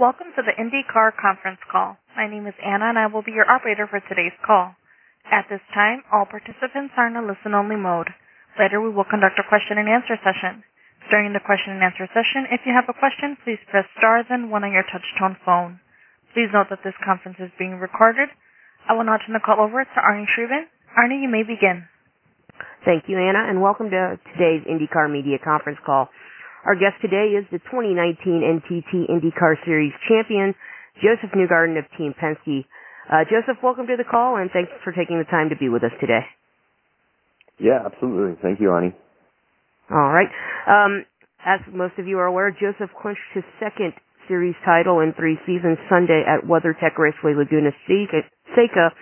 Welcome to the IndyCar conference call. My name is Anna, and I will be your operator for today's call. At this time, all participants are in a listen-only mode. Later, we will conduct a question-and-answer session. During the question-and-answer session, if you have a question, please press star then one on your touch-tone phone. Please note that this conference is being recorded. I will now turn the call over to Arnie Schreiber. Arnie, you may begin. Thank you, Anna, and welcome to today's IndyCar media conference call. Our guest today is the 2019 NTT IndyCar Series champion, Josef Newgarden of Team Penske. Uh, Josef, welcome to the call, and thanks for taking the time to be with us today. Yeah, absolutely. Thank you, Arnie. All right. Um, as most of you are aware, Josef clinched his second series title in three seasons Sunday at WeatherTech Raceway Laguna Seca,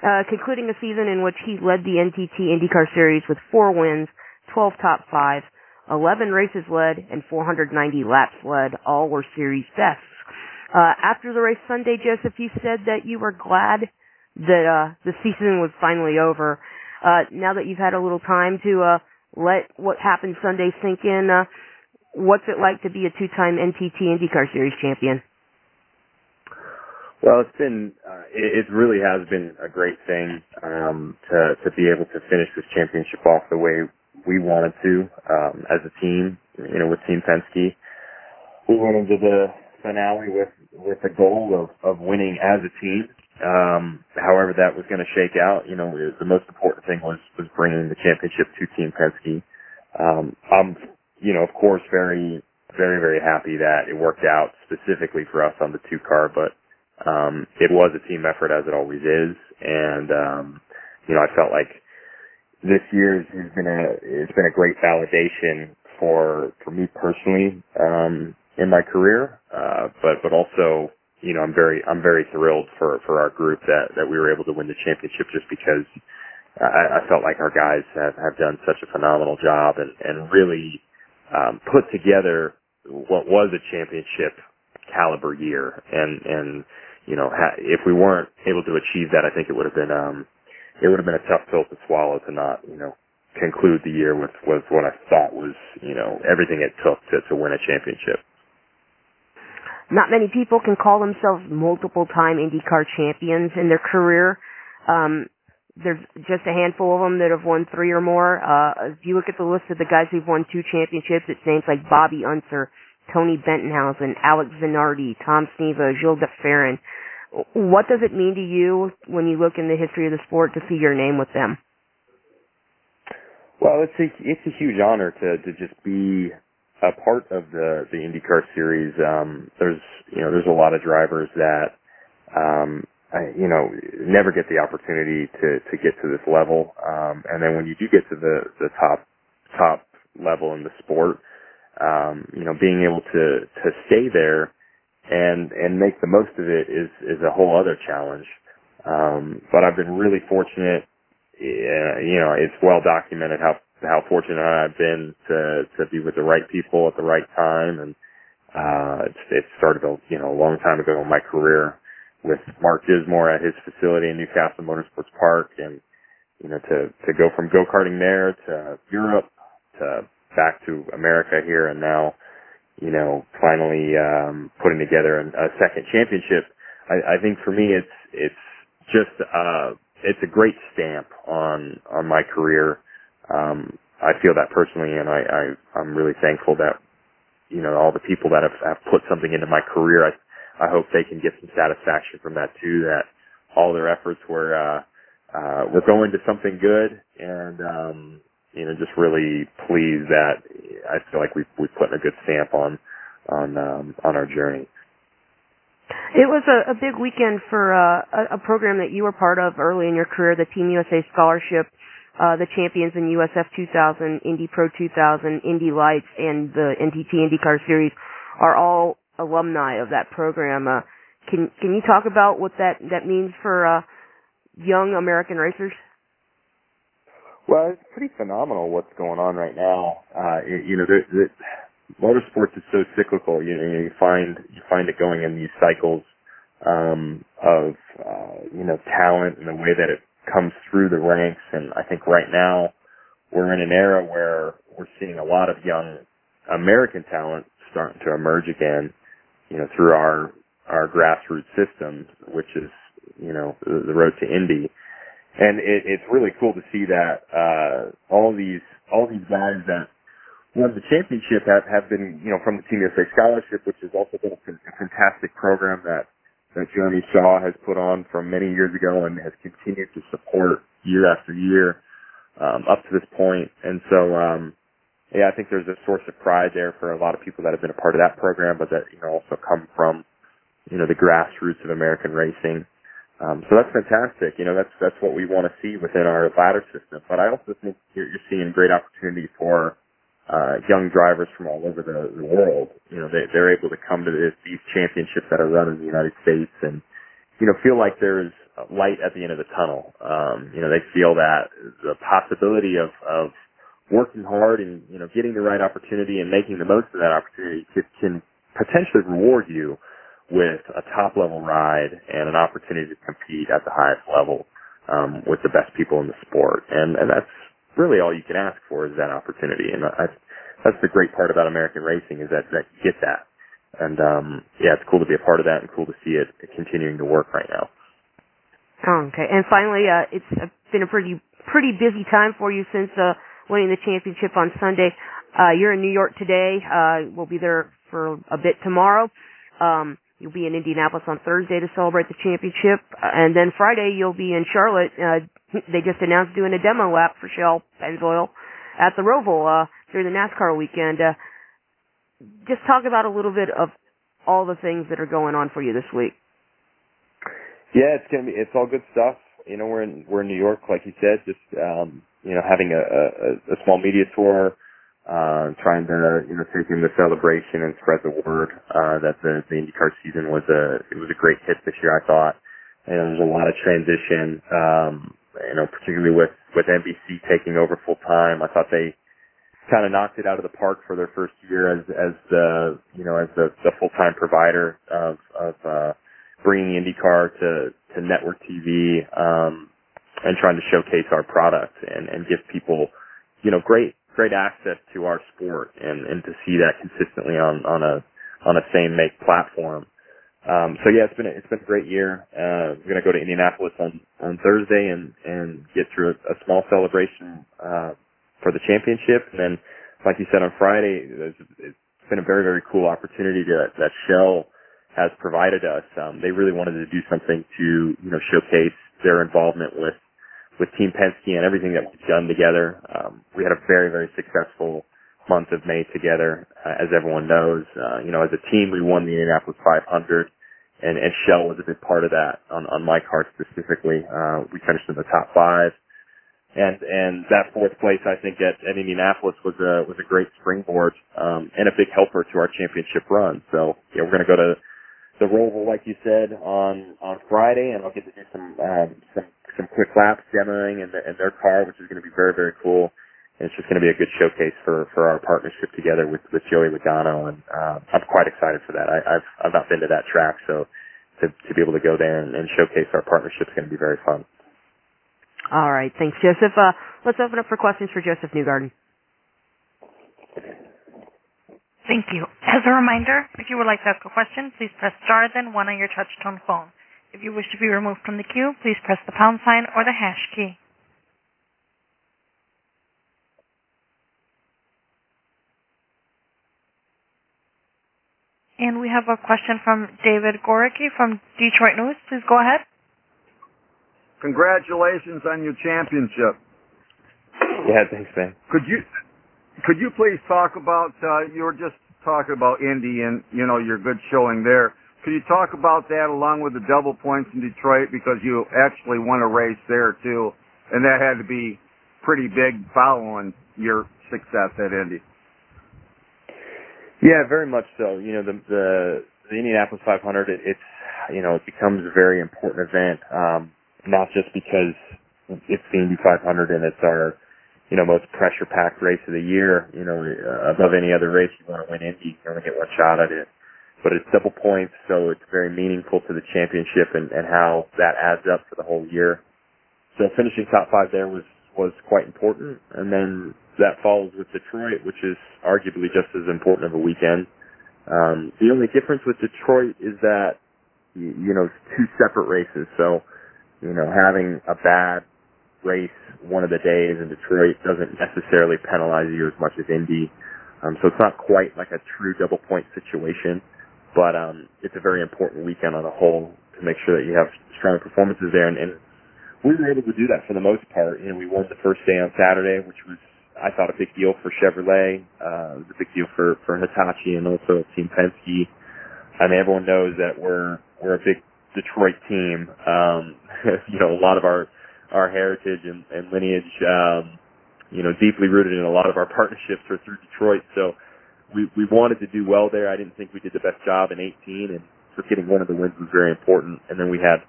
uh, concluding a season in which he led the NTT IndyCar Series with four wins, 12 top fives, 11 races led, and 490 laps led. All were series bests. Uh, after the race Sunday, Josef, you said that you were glad that uh, the season was finally over. Uh, now that you've had a little time to uh, let what happened Sunday sink in, uh, what's it like to be a two-time NTT IndyCar Series champion? Well, it's been uh, it, it really has been a great thing um, to to be able to finish this championship off the way we wanted to um, as a team. You know, with Team Penske, we went into the finale with with the goal of of winning as a team. Um, however, that was going to shake out. You know, the most important thing was was bringing the championship to Team Penske. Um, I'm, you know, of course, very very very happy that it worked out specifically for us on the two car, but um, it was a team effort as it always is, and um, you know, I felt like this year has been a it's been a great validation for for me personally um, in my career, uh, but but also you know I'm very I'm very thrilled for for our group that that we were able to win the championship just because I, I felt like our guys have have done such a phenomenal job and and really um, put together what was a championship caliber year. And and you know ha- if we weren't able to achieve that I think it would have been um it would have been a tough pill to swallow to not, you know, conclude the year with was what I thought was, you know, everything it took to to win a championship. Not many people can call themselves multiple time IndyCar champions in their career. Um, there's just a handful of them that have won three or more. Uh, if you look at the list of the guys who've won two championships, it's names like Bobby Unser, Tony Bettenhausen, Alex Zanardi, Tom Sneva, Gil de Ferran. What does it mean to you when you look in the history of the sport to see your name with them? Well, it's a it's a huge honor to to just be a part of the the IndyCar series. Um, there's you know there's a lot of drivers that um, I, you know never get the opportunity to to get to this level, um, and then when you do get to the the top top level in the sport, um, you know being able to to stay there and and make the most of it is is a whole other challenge. Um, but I've been really fortunate. Uh, you know, it's well documented how how fortunate I've been to to be with the right people at the right time, and uh, it's it started a you know a long time ago in my career with Mark Dismore at his facility in New Castle Motorsports Park, and you know to to go from go karting there to Europe to back to America here, and now you know, finally um, putting together a, a second championship. I, I think for me, it's it's just uh, it's a great stamp on on my career. Um, I feel that personally, and I, I I'm really thankful that you know all the people that have, have put something into my career. I I hope they can get some satisfaction from that too. That all their efforts were uh, uh, were going to something good, and um, you know, just really pleased that I feel like we've we've put a good stamp on on um, on our journey. It was a, a big weekend for uh, a, a program that you were part of early in your career, the Team USA Scholarship. Uh, the champions in USF 2000, Indy Pro 2000, Indy Lights, and the NTT IndyCar Series are all alumni of that program. Uh, can can you talk about what that that means for uh, young American racers? Well, it's pretty phenomenal what's going on right now. Uh, you, know, the, the, motorsports is so cyclical. You know, you find you find it going in these cycles um, of uh, you know talent and the way that it comes through the ranks. And I think right now we're in an era where we're seeing a lot of young American talent starting to emerge again. you know, through our our grassroots system, which is you know the, the road to Indy, and it, it's really cool to see that uh, all these all these guys that won the championship have have been you know from the Team USA scholarship, which has also been a, a fantastic program that that Jeremy Shaw has put on from many years ago and has continued to support year after year um, up to this point. And so, um, yeah, I think there's a source of pride there for a lot of people that have been a part of that program, but that you know also come from you know the grassroots of American racing. Um, so that's fantastic. You know, that's that's what we want to see within our ladder system. But I also think you're, you're seeing great opportunity for uh, young drivers from all over the, the world. You know, they, they're able to come to this, these championships that are run in the United States and, you know, feel like there's light at the end of the tunnel. Um, you know, they feel that the possibility of, of working hard and, you know, getting the right opportunity and making the most of that opportunity can, can potentially reward you with a top level ride and an opportunity to compete at the highest level um, with the best people in the sport. And, and that's really all you can ask for is that opportunity. And that's the great part about American racing is that, that you get that. And, um, yeah, it's cool to be a part of that and cool to see it continuing to work right now. Oh, okay. And finally, uh, it's been a pretty, pretty busy time for you since, uh, winning the championship on Sunday. Uh, you're in New York today. Uh, we'll be there for a bit tomorrow. Um, You'll be in Indianapolis on Thursday to celebrate the championship, and then Friday you'll be in Charlotte. Uh, they just announced doing a demo lap for Shell Pennzoil at the Roval uh, during the NASCAR weekend. Uh, just talk about a little bit of all the things that are going on for you this week. Yeah, it's gonna be it's all good stuff. You know, we're in we're in New York, like you said, just um, you know having a, a, a small media tour uh, trying to you know take in the celebration and spread the word uh, that the, the IndyCar season was a it was a great hit this year. I thought, and there's a lot of transition. Um, you know, particularly with with NBC taking over full time. I thought they kind of knocked it out of the park for their first year as as the you know as the, the full time provider of of uh, bringing IndyCar to to network TV um, and trying to showcase our product and and give people you know great great access to our sport and, and to see that consistently on, on a on a same make platform. Um, so yeah, it's been a, it's been a great year. Uh, we're gonna go to Indianapolis on on Thursday and and get through a, a small celebration uh, for the championship, and then like you said on Friday, it's, it's been a very very cool opportunity that that Shell has provided us. Um, they really wanted to do something to you know showcase their involvement with with Team Penske and everything that we've done together. Um, we had a very, very successful month of May together, uh, as everyone knows. Uh, you know, as a team, we won the Indianapolis 500, and, and Shell was a big part of that on, on my car specifically. Uh, we finished in the top five. And, and that fourth place, I think, at, at Indianapolis was a, was a great springboard, um, and a big helper to our championship run. So, yeah, we're going to go to the Roval, like you said, on on Friday, and I'll get to do some um, some some quick laps demoing in, the, in their car, which is going to be very very cool. And it's just going to be a good showcase for for our partnership together with with Joey Logano, and uh, I'm quite excited for that. I, I've I've not been to that track, so to to be able to go there and, and showcase our partnership is going to be very fun. All right, thanks, Josef. Uh, let's open up for questions for Josef Newgarden. Thank you. As a reminder, if you would like to ask a question, please press star then one on your touch-tone phone. If you wish to be removed from the queue, please press the pound sign or the hash key. And we have a question from David Goricki from Detroit News. Please go ahead. Congratulations on your championship. Yeah, thanks, man. Could you could you please talk about uh, you were just talking about Indy and you know your good showing there. Could you talk about that along with the double points in Detroit because you actually won a race there too, and that had to be pretty big following your success at Indy. Yeah, very much so. You know the the, the Indianapolis 500. It, it's you know it becomes a very important event, um, not just because it's the Indy 500 and it's our you know, most pressure packed race of the year. You know, uh, above any other race, you want to win Indy, you only get one shot at it. But it's double points, so it's very meaningful to the championship and, and how that adds up for the whole year. So finishing top five there was was quite important, and then that follows with Detroit, which is arguably just as important of a weekend. Um, the only difference with Detroit is that you, know it's two separate races. So you know having a bad race one of the days in Detroit doesn't necessarily penalize you as much as Indy. Um, so it's not quite like a true double point situation, but um, it's a very important weekend on the whole to make sure that you have strong performances there. And, and we were able to do that for the most part. You know, we won the first day on Saturday, which was I thought a big deal for Chevrolet. Uh, it was a big deal for for Hitachi and also Team Penske. I mean, everyone knows that we're we're a big Detroit team. Um, you know, a lot of our our heritage and, and lineage, um, you know, deeply rooted in a lot of our partnerships are through Detroit. So we we wanted to do well there. I didn't think we did the best job in 18, and so getting one of the wins was very important. And then we had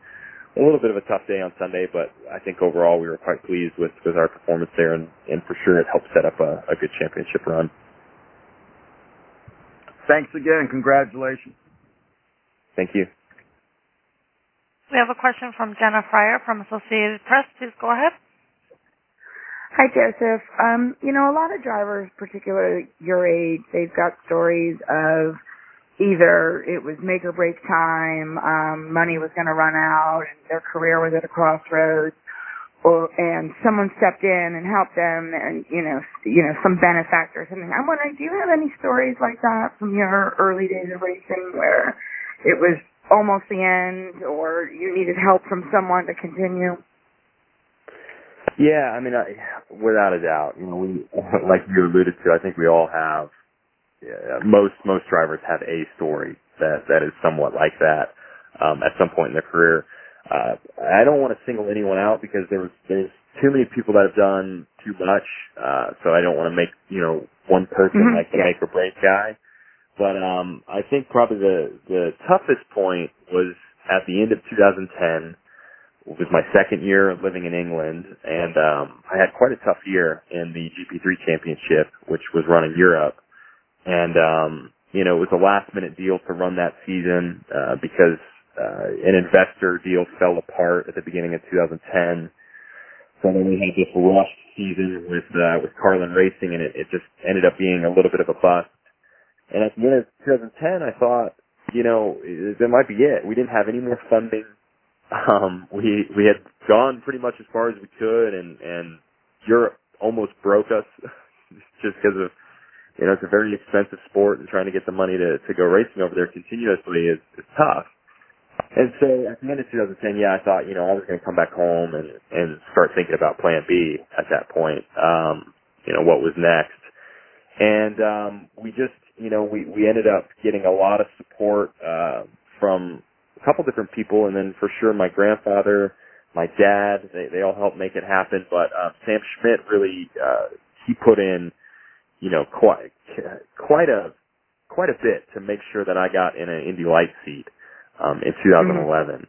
a little bit of a tough day on Sunday, but I think overall we were quite pleased with with our performance there, and and for sure it helped set up a, a good championship run. Thanks again. Congratulations. Thank you. We have a question from Jenna Fryer from Associated Press. Please go ahead. Hi, Josef. Um, you know, a lot of drivers, particularly your age, they've got stories of either it was make or break time, um, money was going to run out, and their career was at a crossroads, or and someone stepped in and helped them, and you know, you know, some benefactor or something. I'm wondering, do you have any stories like that from your early days of racing where it was almost the end, or you needed help from someone to continue? Yeah, I mean, I, without a doubt, you know, we like you alluded to. I think we all have. Yeah, most most drivers have a story that that is somewhat like that um, at some point in their career. Uh, I don't want to single anyone out because there was there's too many people that have done too much. Uh, so I don't want to make you know one person Mhm, like the yeah. make or break guy. But um, I think probably the the toughest point was at the end of 2010 it was my second year living in England, and um, I had quite a tough year in the GP3 Championship, which was run in Europe. And um, you know, it was a last minute deal to run that season uh, because uh, an investor deal fell apart at the beginning of 2010. So then we had this rushed season with uh, with Carlin Racing, and it, it just ended up being a little bit of a bust. And at the end of 2010, I thought, you know, that might be it. We didn't have any more funding um we we had gone pretty much as far as we could and and Europe almost broke us just because of you know it's a very expensive sport and trying to get the money to to go racing over there continuously is is tough. And so at the end of 2010, yeah, I thought you know I was going to come back home and and start thinking about Plan B at that point. Um, you know what was next, and um, we just you know we we ended up getting a lot of support uh, from a couple different people, and then for sure my grandfather, my dad, they they all helped make it happen. But um, Sam Schmidt really uh, he put in, you know, quite quite a quite a bit to make sure that I got in an Indy Light seat um, in 2011.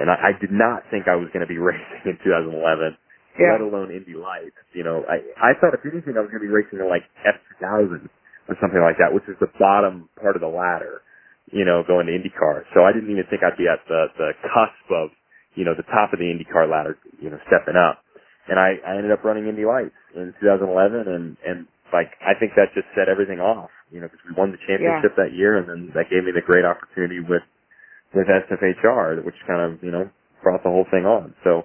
And I, I did not think I was going to be racing in 2011, Yeah. let alone Indy Lights. You know, I I thought if anything I was going to be racing in like F2000 or something like that, which is the bottom part of the ladder you know, going to IndyCar. So I didn't even think I'd be at the the cusp of, you know, the top of the IndyCar ladder, you know, stepping up. And I I ended up running Indy Lights in 2011, and and like I think that just set everything off, you know, because we won the championship that year, and then that gave me the great opportunity with with SFHR, which kind of you know brought the whole thing on. So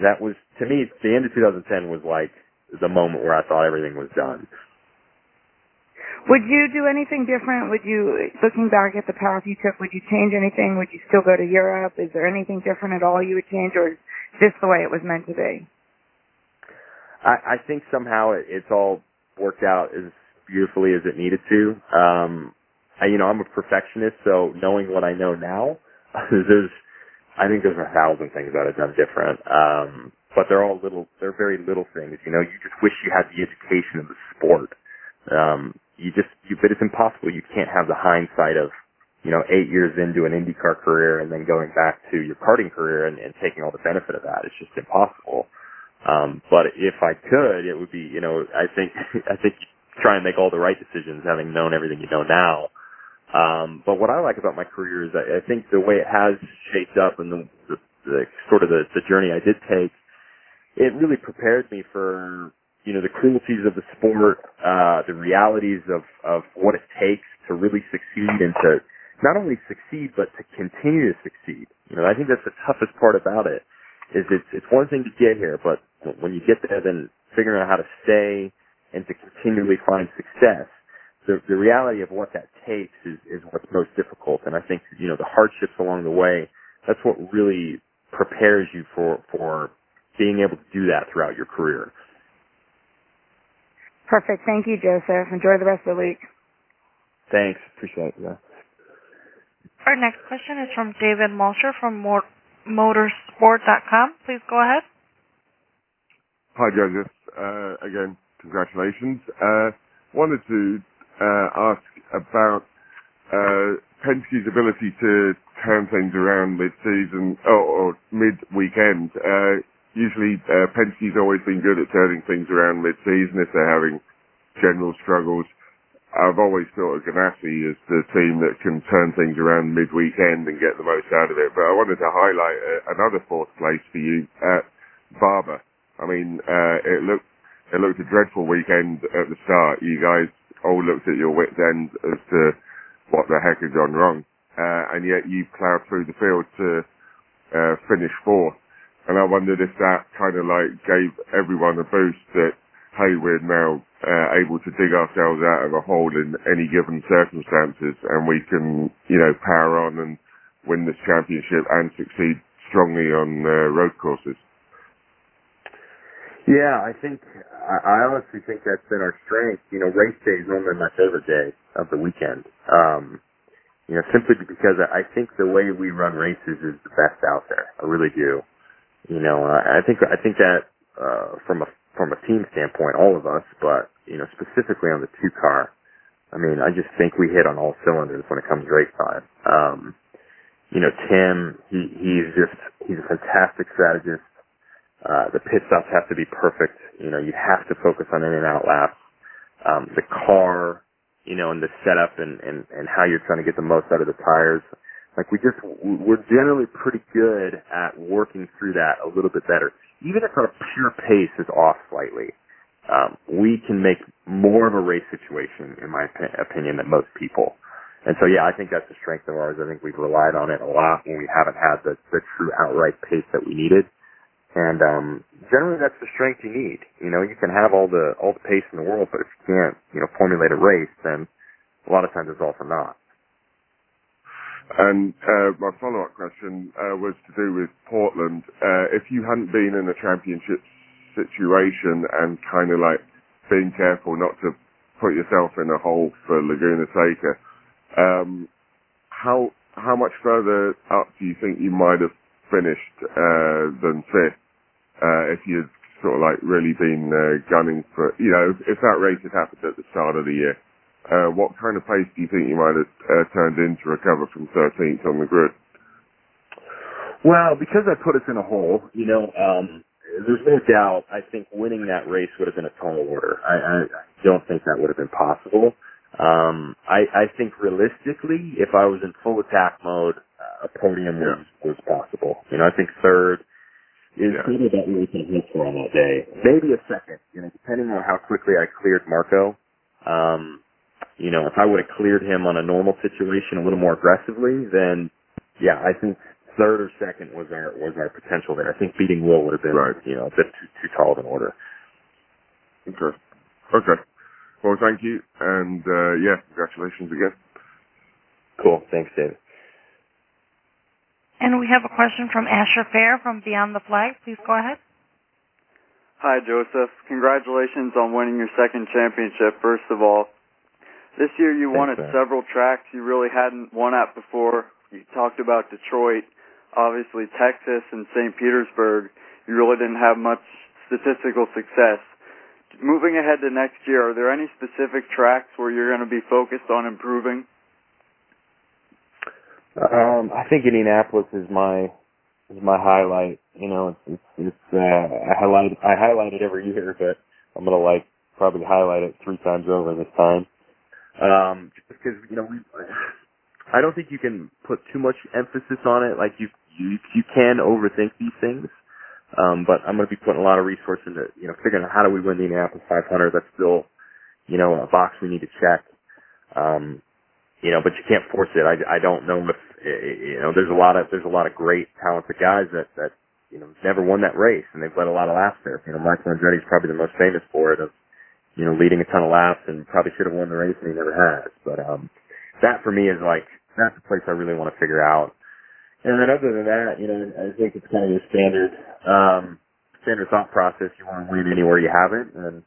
that was to me the end of 2010 was like the moment where I thought everything was done. Would you do anything different? Would you, looking back at the path you took, would you change anything? Would you still go to Europe? Is there anything different at all you would change, or is this the way it was meant to be? I, I think somehow it, it's all worked out as beautifully as it needed to. Um, I, you know, I'm a perfectionist, so knowing what I know now, there's, I think there's a thousand things that I've done different. Um, but they're all little, they're very little things. You know, you just wish you had the education of the sport. Um, you just, you, but it's impossible. You can't have the hindsight of, you know, eight years into an IndyCar career and then going back to your karting career and, and taking all the benefit of that. It's just impossible. Um, but if I could, it would be, you know, I think, I think try and make all the right decisions having known everything you know now. Um, but what I like about my career is I, I think the way it has shaped up and the, the, the sort of the, the journey I did take, it really prepared me for, you know, the cruelties of the sport, uh, the realities of, of what it takes to really succeed and to not only succeed but to continue to succeed. You know, I think that's the toughest part about it. Is it's it's one thing to get here, but when you get there, then figuring out how to stay and to continually find success. The the reality of what that takes is is what's most difficult, and I think you know the hardships along the way. That's what really prepares you for for being able to do that throughout your career. Perfect. Thank you, Josef. Enjoy the rest of the week. Thanks. Appreciate it. Yeah. Our next question is from David Malsher from motorsport.com. Please go ahead. Hi, Josef. Uh, again, congratulations. Uh, wanted to uh, ask about uh, Penske's ability to turn things around mid-season or, or mid-weekend. Uh, usually, uh, Penske's always been good at turning things around mid-season if they're having general struggles. I've always thought of Ganassi as the team that can turn things around mid-weekend and get the most out of it. But I wanted to highlight uh, another fourth place for you at Barber. I mean, uh, it looked it looked a dreadful weekend at the start. You guys all looked at your wits end as to what the heck had gone wrong, uh, and yet you ploughed through the field to uh, finish fourth. And I wondered if that kind of like gave everyone a boost that hey, we're now uh, able to dig ourselves out of a hole in any given circumstances, and we can, you know, power on and win this championship and succeed strongly on uh, road courses. Yeah, I think I, honestly think that's been our strength. You know, race day is normally my favorite day of the weekend. Um, you know, simply because I think the way we run races is the best out there. I really do. You know, I think I think that uh, from a from a team standpoint, all of us, but you know, specifically on the two car. I mean, I just think we hit on all cylinders when it comes race time. Um, you know, Tim, he he's just he's a fantastic strategist. Uh, the pit stops have to be perfect. You know, you have to focus on in and out laps. Um, the car, you know, and the setup and, and, and how you're trying to get the most out of the tires. Like we just, we're generally pretty good at working through that a little bit better. Even if our pure pace is off slightly, um, we can make more of a race situation, in my opinion, than most people. And so, yeah, I think that's a strength of ours. I think we've relied on it a lot when we haven't had the, the true outright pace that we needed. And um, generally, that's the strength you need. You know, you can have all the all the pace in the world, but if you can't, you know, formulate a race, then a lot of times it's also not. And uh, my follow-up question uh, was to do with Portland. Uh, if you hadn't been in a championship situation and kind of like being careful not to put yourself in a hole for Laguna Seca, um, how how much further up do you think you might have finished uh, than fifth? uh, if you'd sort of like really been uh, gunning for, you know, if, if that race had happened at the start of the year, uh, what kind of pace do you think you might have uh, turned in to recover from 13th on the grid? Well, because that put us in a hole, you know, um, there's no doubt. I think winning that race would have been a tall order. I, I, I don't think that would have been possible. Um, I, I think realistically, if I was in full attack mode, uh, a podium yeah. was, was possible. You know, I think third, is Yeah. really about where we can hit for on that day. Maybe a second, you know, depending on how quickly I cleared Marco. Um, you know, if I would have cleared him on a normal situation a little more aggressively, then yeah, I think third or second was our was our potential there. I think beating Will would have been Right. you know a bit too, too tall of an order. Okay. Okay. Well, thank you. And, uh, yeah, congratulations again. Cool. Thanks, David. And we have a question from Asher Fair from Beyond the Flag. Please go ahead. Hi, Josef. Congratulations on winning your second championship, first of all. This year you won at several tracks you really hadn't won at before. You talked about Detroit, obviously Texas and St. Petersburg. You really didn't have much statistical success. Moving ahead to next year, are there any specific tracks where you're going to be focused on improving? Um, I think Indianapolis is my is my highlight. You know, it's it's, it's uh, I highlight I highlight it every year, but I'm gonna like probably highlight it three times over this time. Um, just because you know we, I don't think you can put too much emphasis on it. Like you you you can overthink these things. Um, but I'm going to be putting a lot of resource into, you know, figuring out how do we win the Indianapolis 500. That's still, you know, a box we need to check. Um, you know, but you can't force it. I, I don't know if you know. There's a lot of there's a lot of great talented guys that that you know never won that race, and they've led a lot of laps there. You know, Michael Andretti is probably the most famous for it of you know leading a ton of laps and probably should have won the race and he never has. But um, that for me is like that's the place I really want to figure out. And then other than that, you know, I think it's kind of your standard um, standard thought process. You want to win anywhere you have it, and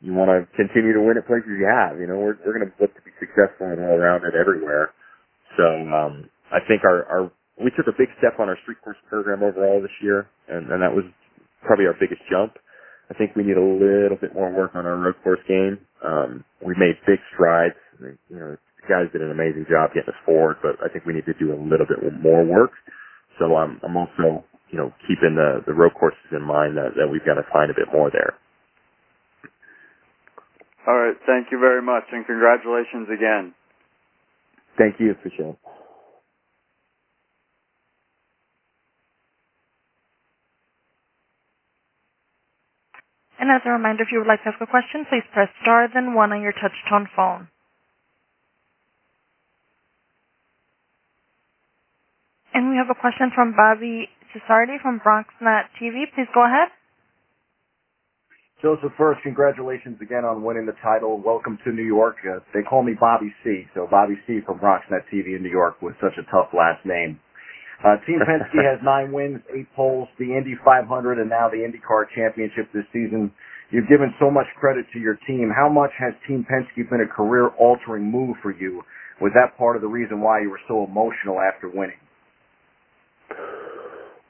you want to continue to win at places you have. You know, we're we're going to look to be successful and all around it everywhere. So um, I think our our we took a big step on our street course program overall this year, and, and that was probably our biggest jump. I think we need a little bit more work on our road course game. Um, we made big strides. You know, the guys did an amazing job getting us forward, but I think we need to do a little bit more work. So I'm I'm also you know keeping the the road courses in mind that that we've got to find a bit more there. All right. Thank you very much, and congratulations again. Thank you. Appreciate it. And as a reminder, if you would like to ask a question, please press star then one on your touch-tone phone. And we have a question from Bobby Cesardi from BronxNet TV. Please go ahead. Josef, first, congratulations again on winning the title. Welcome to New York. Uh, they call me Bobby C, so Bobby C from BronxNet TV in New York with such a tough last name. Uh, Team Penske has nine wins, eight poles, the Indy 500, and now the IndyCar Championship this season. You've given so much credit to your team. How much has Team Penske been a career-altering move for you? Was that part of the reason why you were so emotional after winning?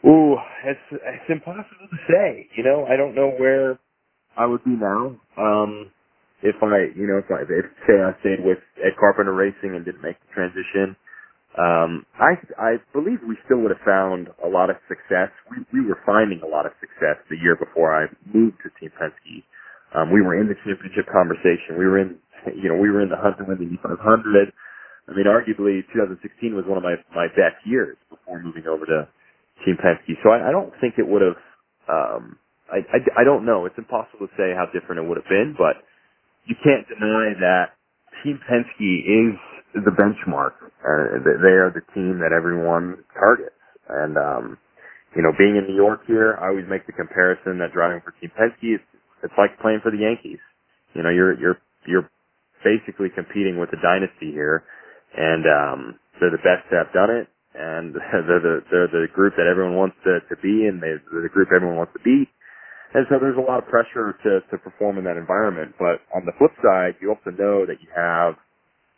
Ooh, it's it's impossible to say. You know, I don't know where I would be now. Um, if I, you know, if I, if say I stayed with Ed Carpenter Racing and didn't make the transition, um, I, I believe we still would have found a lot of success. We, we were finding a lot of success the year before I moved to Team Penske. Um, we were in the championship conversation. We were in, you know, we were in the hunt to win the Indy 500. I mean, arguably 2016 was one of my, my best years before moving over to Team Penske. So I, I don't think it would have, um, I, I, I don't know. It's impossible to say how different it would have been, but you can't deny that Team Penske is the benchmark. Uh, they are the team that everyone targets. And, um, you know, being in New York here, I always make the comparison that driving for Team Penske is, it's like playing for the Yankees. You know, you're, you're, you're basically competing with the dynasty here. And, um, they're the best to have done it. And they're the, they're the group that everyone wants to, to be and they're the group everyone wants to beat and so there's a lot of pressure to, to perform in that environment. But on the flip side, you also know that you have,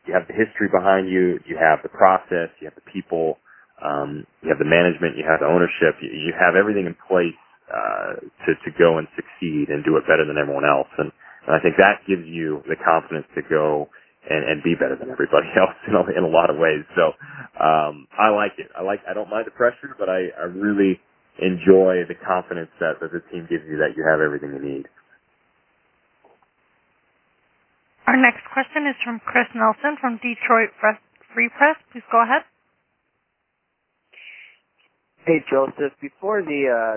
you have the history behind you, you have the process, you have the people, um, you have the management, you have the ownership, you, you have everything in place, uh, to, to go and succeed and do it better than everyone else. And, and I think that gives you the confidence to go and, and be better than everybody else in a, in a lot of ways. So, um, I like it. I like, I don't mind the pressure, but I, I really, enjoy the confidence that, that the team gives you that you have everything you need. Our next question is from Chris Nelson from Detroit Free Press. Please go ahead. Hey, Josef. Before the uh,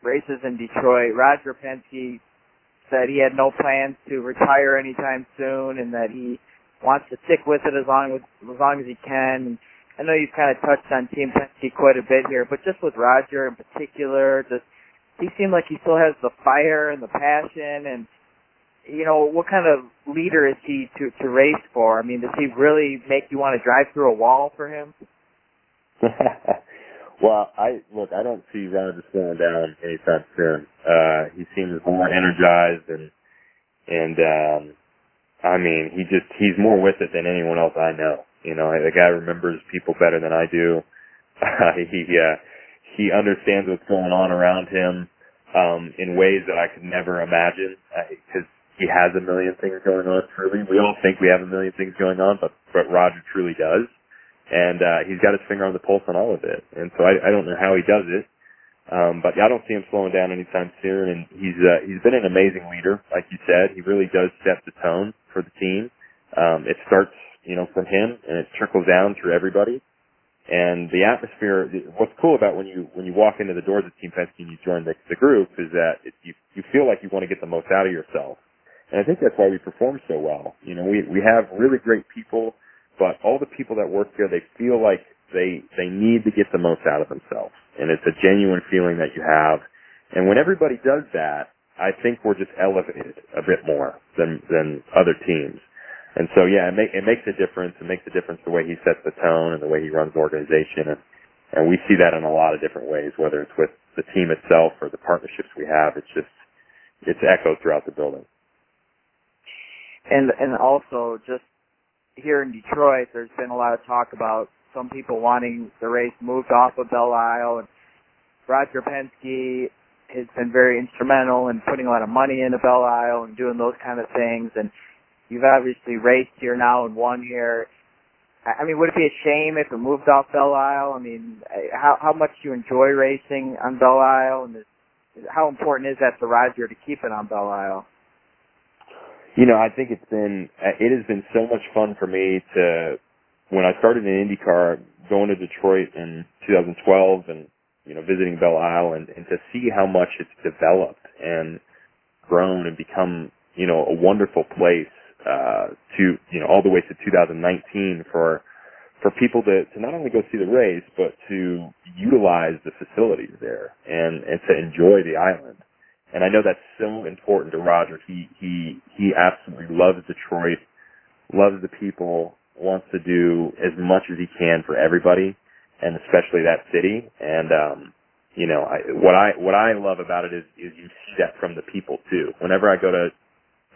races in Detroit, Roger Penske said he had no plans to retire anytime soon and that he wants to stick with it as long as, as long as he can. I know you've kind of touched on Team Penske quite a bit here, but just with Roger in particular, does he seem like he still has the fire and the passion and you know, what kind of leader is he to to race for? I mean, does he really make you want to drive through a wall for him? well, I look, I don't see Roger slowing down anytime soon. Uh he seems more energized and and um I mean, he just he's more with it than anyone else I know. You know, the guy remembers people better than I do. Uh, he uh, he understands what's going on around him um, in ways that I could never imagine because he has a million things going on. Truly, we all think we have a million things going on, but but Roger truly does, and uh, he's got his finger on the pulse on all of it. And so I, I don't know how he does it, um, but I don't see him slowing down anytime soon. And he's uh, he's been an amazing leader, like you said. He really does set the tone for the team. Um, it starts you know, from him, and it trickles down through everybody. And the atmosphere, what's cool about when you when you walk into the doors of Team Penske and you join the, the group is that it, you you feel like you want to get the most out of yourself. And I think that's why we perform so well. You know, we we have really great people but all the people that work there, they feel like they they need to get the most out of themselves, and it's a genuine feeling that you have. And when everybody does that, I think we're just elevated a bit more than than other teams. And so, yeah, it, make, it makes a difference. It makes a difference the way he sets the tone and the way he runs the organization. And, and we see that in a lot of different ways, whether it's with the team itself or the partnerships we have. It's just, it's echoed throughout the building. And, and also just here in Detroit, there's been a lot of talk about some people wanting the race moved off of Belle Isle and Roger Penske has been very instrumental in putting a lot of money into Belle Isle and doing those kind of things. And You've obviously raced here now and won here. I mean, would it be a shame if it moved off Belle Isle? I mean, how how much do you enjoy racing on Belle Isle, and how important is that to Roger to keep it on Belle Isle? You know, I think it's been it has been so much fun for me to when I started in IndyCar, going to Detroit in 2012, and you know, visiting Belle Isle, and, and to see how much it's developed and grown and become you know a wonderful place uh, to you know all the way to 2019 for for people to, to not only go see the race but to utilize the facilities there and and to enjoy the island. And I know that's so important to Roger. He he he absolutely loves Detroit, loves the people, wants to do as much as he can for everybody, and especially that city. And um, you know, I, what I what I love about it is is you see that from the people too. Whenever I go to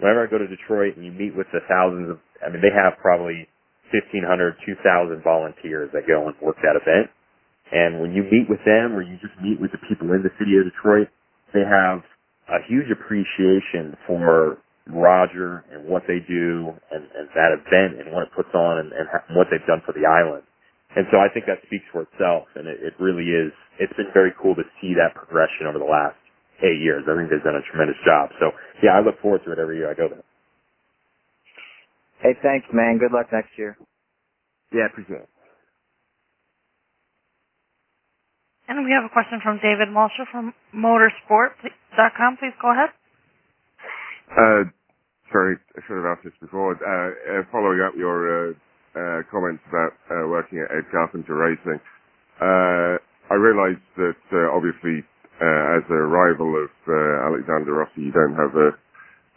whenever I go to Detroit and you meet with the thousands of, I mean, they have probably 1,500, 2,000 volunteers that go and work that event. And when you meet with them or you just meet with the people in the city of Detroit, they have a huge appreciation for Roger and what they do and, and that event and what it puts on and, and what they've done for the island. And so I think that speaks for itself and it, it really is, it's been very cool to see that progression over the last eight years. I think they've done a tremendous job. So yeah, I look forward to it every year I go there. Hey, thanks, man. Good luck next year. Yeah, appreciate it. And we have a question from David Malsher from motorsport.com. Please go ahead. Uh, sorry, I should have asked this before. Uh, uh, following up your uh, uh, comments about uh, working at Ed Carpenter Racing, I realised that obviously as a rival of Alexander Rossi, you don't have a,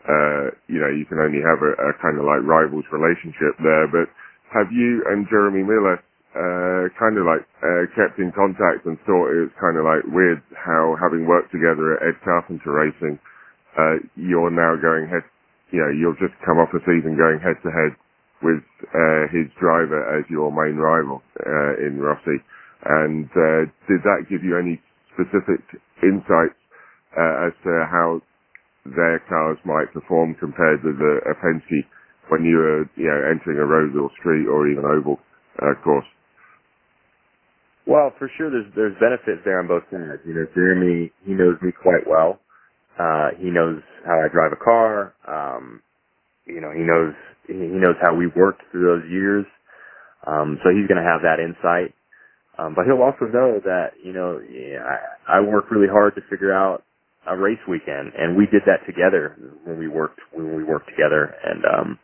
uh, you know, you can only have a, a kind of like rivals relationship there. But have you and Jeremy Milless uh, kind of like uh, kept in contact and thought it was kind of like weird how having worked together at Ed Carpenter Racing, uh, you're now going head, you know, you'll just come off a season going head to head with uh, his driver as your main rival uh, in Rossi. And uh, did that give you any specific insights uh, as to how their cars might perform compared with a, a Penske when you were, you know, entering a road or street or even oval uh, course? Well, for sure, there's there's benefits there on both sides. You know, Jeremy, he knows me quite well. Uh, he knows how I drive a car. Um, you know, he knows he knows how we worked through those years. Um, so he's going to have that insight. Um, but he'll also know that, you know, yeah, I, I work really hard to figure out a race weekend and we did that together when we worked, when we worked together and, um,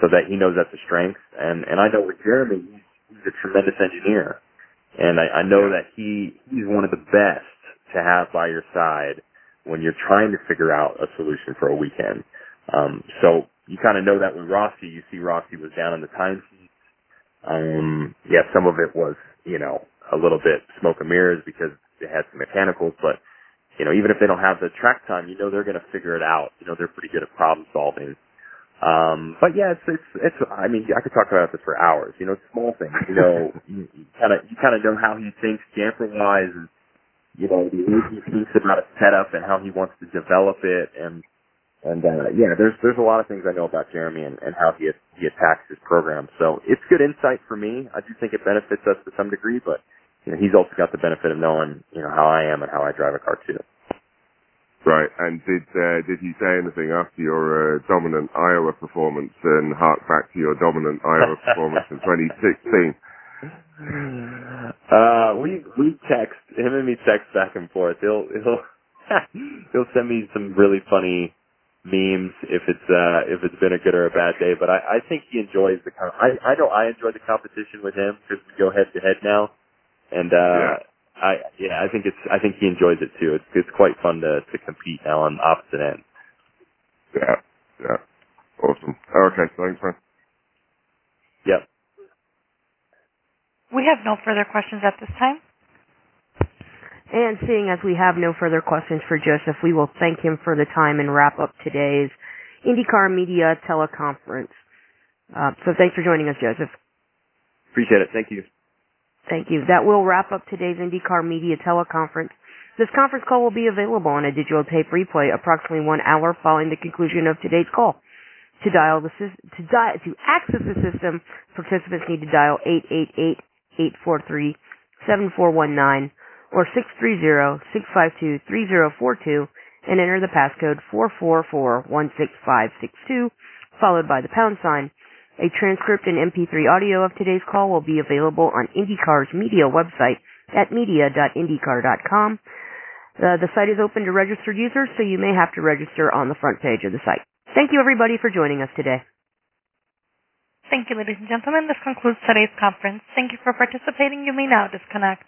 so that he knows that's a strength. And, and I know with Jeremy, he's, he's a tremendous engineer and I, I know that he, he's one of the best to have by your side when you're trying to figure out a solution for a weekend. Um, so you kind of know that with Rossi. You see Rossi was down in the time um, yeah, some of it was, you know, a little bit smoke and mirrors because it had some mechanicals, but you know, even if they don't have the track time, you know they're going to figure it out. You know, they're pretty good at problem solving. Um, but yeah, it's, it's, it's, I mean, I could talk about this for hours, you know, small things, you know, you kind of, you kind of know how he thinks camber wise and, you know, the way he thinks about a setup and how he wants to develop it and, and uh, yeah, there's there's a lot of things I know about Jeremy and, and how he he attacks his program. So it's good insight for me. I do think it benefits us to some degree, but you know, he's also got the benefit of knowing you know how I am and how I drive a car too. Right. And did uh, did he say anything after your uh, dominant Iowa performance and hark back to your dominant Iowa performance in 2016? Uh, we we text him and me text back and forth. He'll he'll he'll send me some really funny memes if it's uh if it's been a good or a bad day. But I, I think he enjoys the com- I I know I enjoy the competition with him because we go head to head now, and uh Yeah. I yeah I think it's I think he enjoys it too. It's it's quite fun to to compete now on opposite ends. Yeah. Yeah. Awesome. Okay. Thanks, man. We have no further questions at this time. And seeing as we have no further questions for Josef, we will thank him for the time and wrap up today's IndyCar Media teleconference. Uh, so thanks for joining us, Josef. Appreciate it. Thank you. Thank you. That will wrap up today's IndyCar Media teleconference. This conference call will be available on a digital tape replay approximately one hour following the conclusion of today's call. To dial the sys- to di- to access the system, participants need to dial 888-843-7419 or 630-652-3042 and enter the passcode 444-16562 followed by the pound sign. A transcript and MP3 audio of today's call will be available on IndyCar's media website at media.indycar.com. Uh, the site is open to registered users, so you may have to register on the front page of the site. Thank you, everybody, for joining us today. Thank you, ladies and gentlemen. This concludes today's conference. Thank you for participating. You may now disconnect.